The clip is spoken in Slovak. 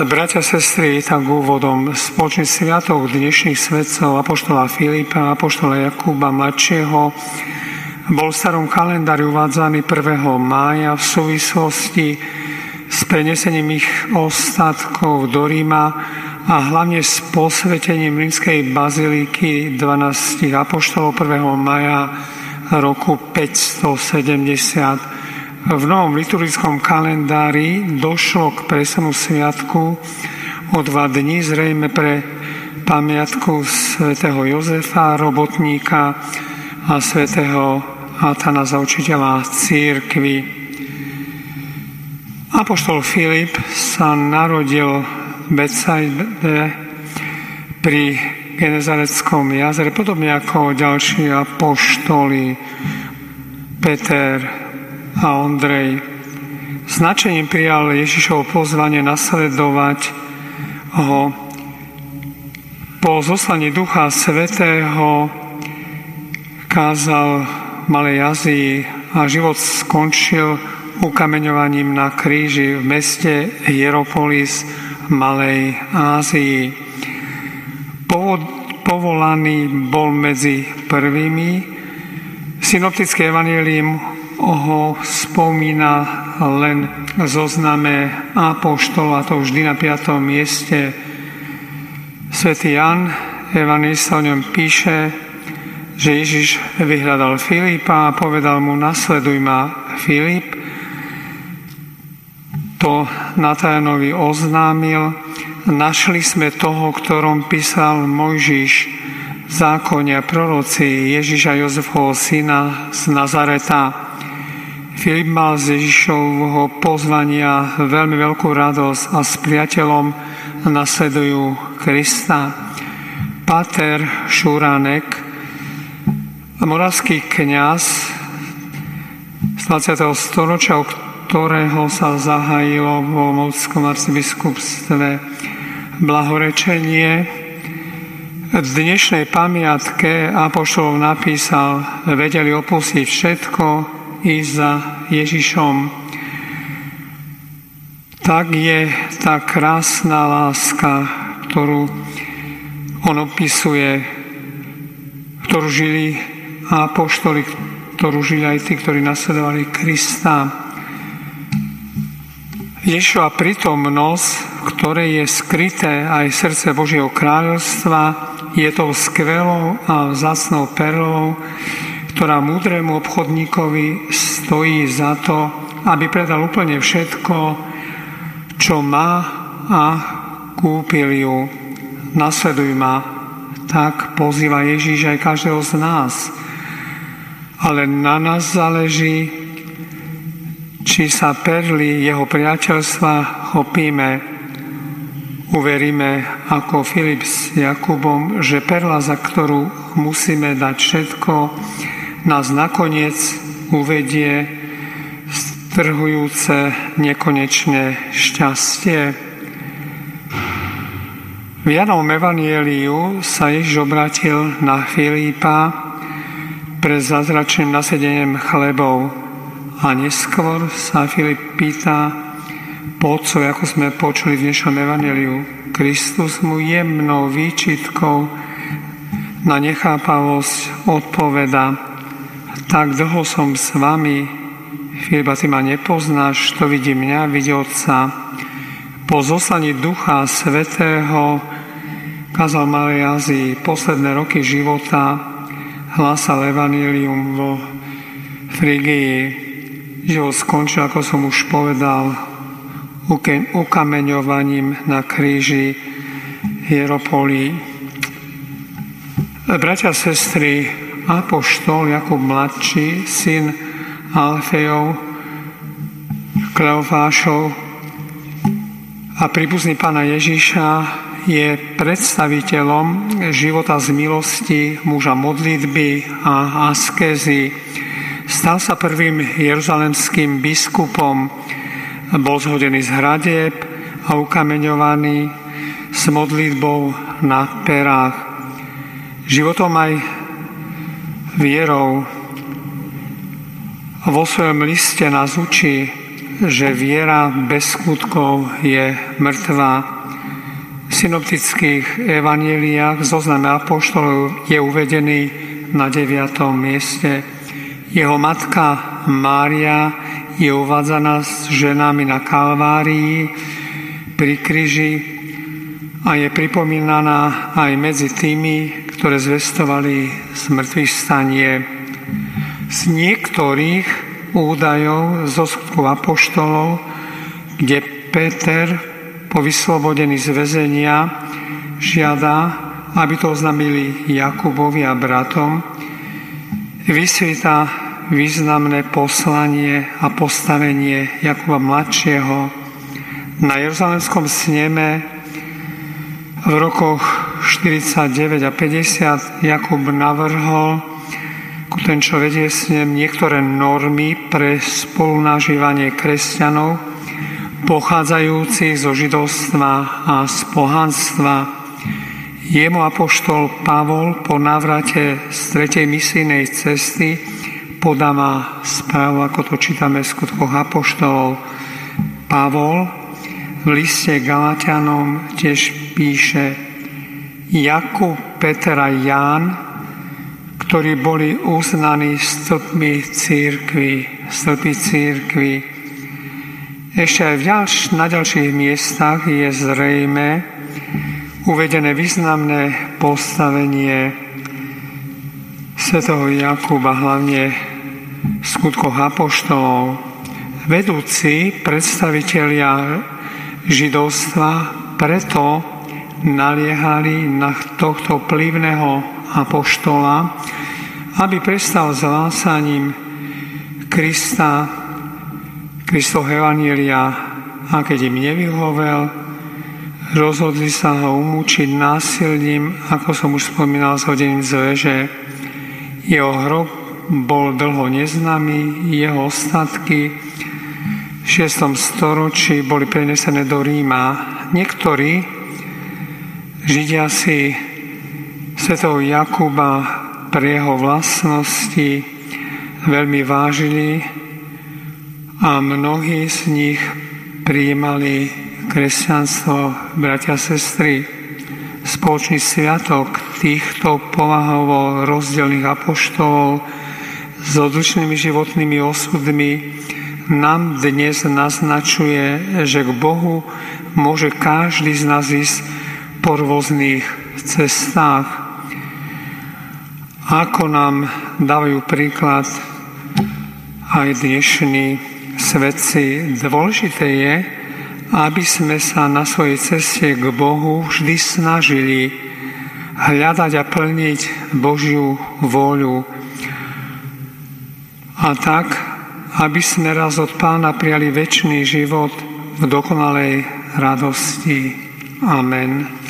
Bratia, sestry, tak úvodom spoločný sviatok dnešných svetcov Apoštola Filipa Apoštola Jakuba mladšieho bol v starom kalendári uvádzaný 1. mája v súvislosti s prenesením ich ostatkov do Ríma a hlavne s posvetením rímskej baziliky 12 apoštolov 1. maja roku 570 v novom liturgickom kalendári došlo k presunu sviatku o dva dní, zrejme pre pamiatku svätého Jozefa, robotníka a svätého Atana za učiteľa církvy. Apoštol Filip sa narodil v Betsaide pri Genezareckom jazere, podobne ako ďalší apoštoli Peter, a Ondrej značením prijal Ježišovo pozvanie nasledovať ho po zoslaní Ducha Svetého kázal Malej Azii a život skončil ukameňovaním na kríži v meste Hieropolis Malej Ázii. Povolaný bol medzi prvými. Synoptické evanílium ho spomína len zozname apoštol, a to vždy na 5. mieste. Svetý Jan, evangelista o ňom píše, že Ježiš vyhľadal Filipa a povedal mu, nasleduj ma Filip. To Natajanovi oznámil, našli sme toho, ktorom písal Mojžiš, zákonia proroci Ježiša Jozefovho syna z Nazareta. Filip mal z Ježišovho pozvania veľmi veľkú radosť a s priateľom nasledujú Krista. Pater Šúranek, moravský kňaz z 20. storočia, o ktorého sa zahajilo vo Molskom arcibiskupstve blahorečenie, v dnešnej pamiatke Apoštolov napísal, vedeli opustiť všetko, ísť za Ježišom. Tak je tá krásna láska, ktorú on opisuje, ktorú žili apoštoli, ktorú žili aj tí, ktorí nasledovali Krista. Ježova prítomnosť, ktoré je skryté aj srdce Božieho kráľovstva, je tou skvelou a vzácnou perlou, ktorá múdremu obchodníkovi stojí za to, aby predal úplne všetko, čo má a kúpil ju. Nasleduj ma, tak pozýva Ježíš aj každého z nás. Ale na nás záleží, či sa perly jeho priateľstva chopíme. Uveríme ako Filip s Jakubom, že perla, za ktorú musíme dať všetko, nás nakoniec uvedie strhujúce nekonečné šťastie. V Janom Evanieliu sa Ježiš obratil na Filipa pre zázračným nasedením chlebov a neskôr sa Filip pýta po ako sme počuli v dnešnom Evangeliu. Kristus mu jemnou výčitkou na nechápavosť odpoveda tak dlho som s vami, Filipa, ty ma nepoznáš, to vidí mňa, vidí Otca. Po zoslaní Ducha Svetého kázal Malej Azii posledné roky života, hlásal Evangelium vo Frigii. Život skončil, ako som už povedal, ukameňovaním na kríži Hieropolí. Bratia, sestry, apoštol Jakub mladší, syn Alfejov, Kleofášov a príbuzný pána Ježiša je predstaviteľom života z milosti, muža modlitby a askézy. Stal sa prvým jeruzalemským biskupom, bol zhodený z hradieb a ukameňovaný s modlitbou na perách. Životom aj vierou vo svojom liste nás učí, že viera bez skutkov je mŕtva. V synoptických evaneliách zozname apoštolov je uvedený na 9. mieste. Jeho matka Mária je uvádzaná s ženami na Kalvárii pri kríži a je pripomínaná aj medzi tými, ktoré zvestovali smrtvých stanie. Z niektorých údajov zo skutku apoštolov, kde Peter po vyslobodení z väzenia žiada, aby to oznamili Jakubovi a bratom, vysvíta významné poslanie a postavenie Jakuba mladšieho na Jeruzalemskom sneme v rokoch 49 a 50 Jakub navrhol ten, čo vedie s ním niektoré normy pre spolunažívanie kresťanov, pochádzajúcich zo židovstva a z pohanstva. Jemu apoštol Pavol po návrate z tretej misijnej cesty podáva správu, ako to čítame v skutkoch apoštolov. Pavol v liste Galatianom tiež píše Jakub, Peter a Ján, ktorí boli uznaní stĺpmi církvy, stĺpy církvy. Ešte aj ďalš, na ďalších miestach je zrejme uvedené významné postavenie svätého Jakuba, hlavne v skutkoch apoštolov. Vedúci predstavitelia židovstva preto naliehali na tohto plivného apoštola, aby prestal s hlásaním Krista, Kristov Evanília a keď im nevyhovel, rozhodli sa ho umúčiť násilím, ako som už spomínal z hodiny z veže. Jeho hrob bol dlho neznámy, jeho ostatky v 6. storočí boli prenesené do Ríma. Niektorí Židia si svetov Jakuba pre jeho vlastnosti veľmi vážili a mnohí z nich prijímali kresťanstvo, bratia sestry. Spoločný sviatok týchto povahovo rozdielných apoštolov s odlišnými životnými osudmi nám dnes naznačuje, že k Bohu môže každý z nás ísť po rôznych cestách ako nám dávajú príklad aj dnešní svedci, dôležité je, aby sme sa na svojej ceste k Bohu vždy snažili hľadať a plniť Božiu vôľu. A tak, aby sme raz od Pána prijali väčší život v dokonalej radosti. Amen.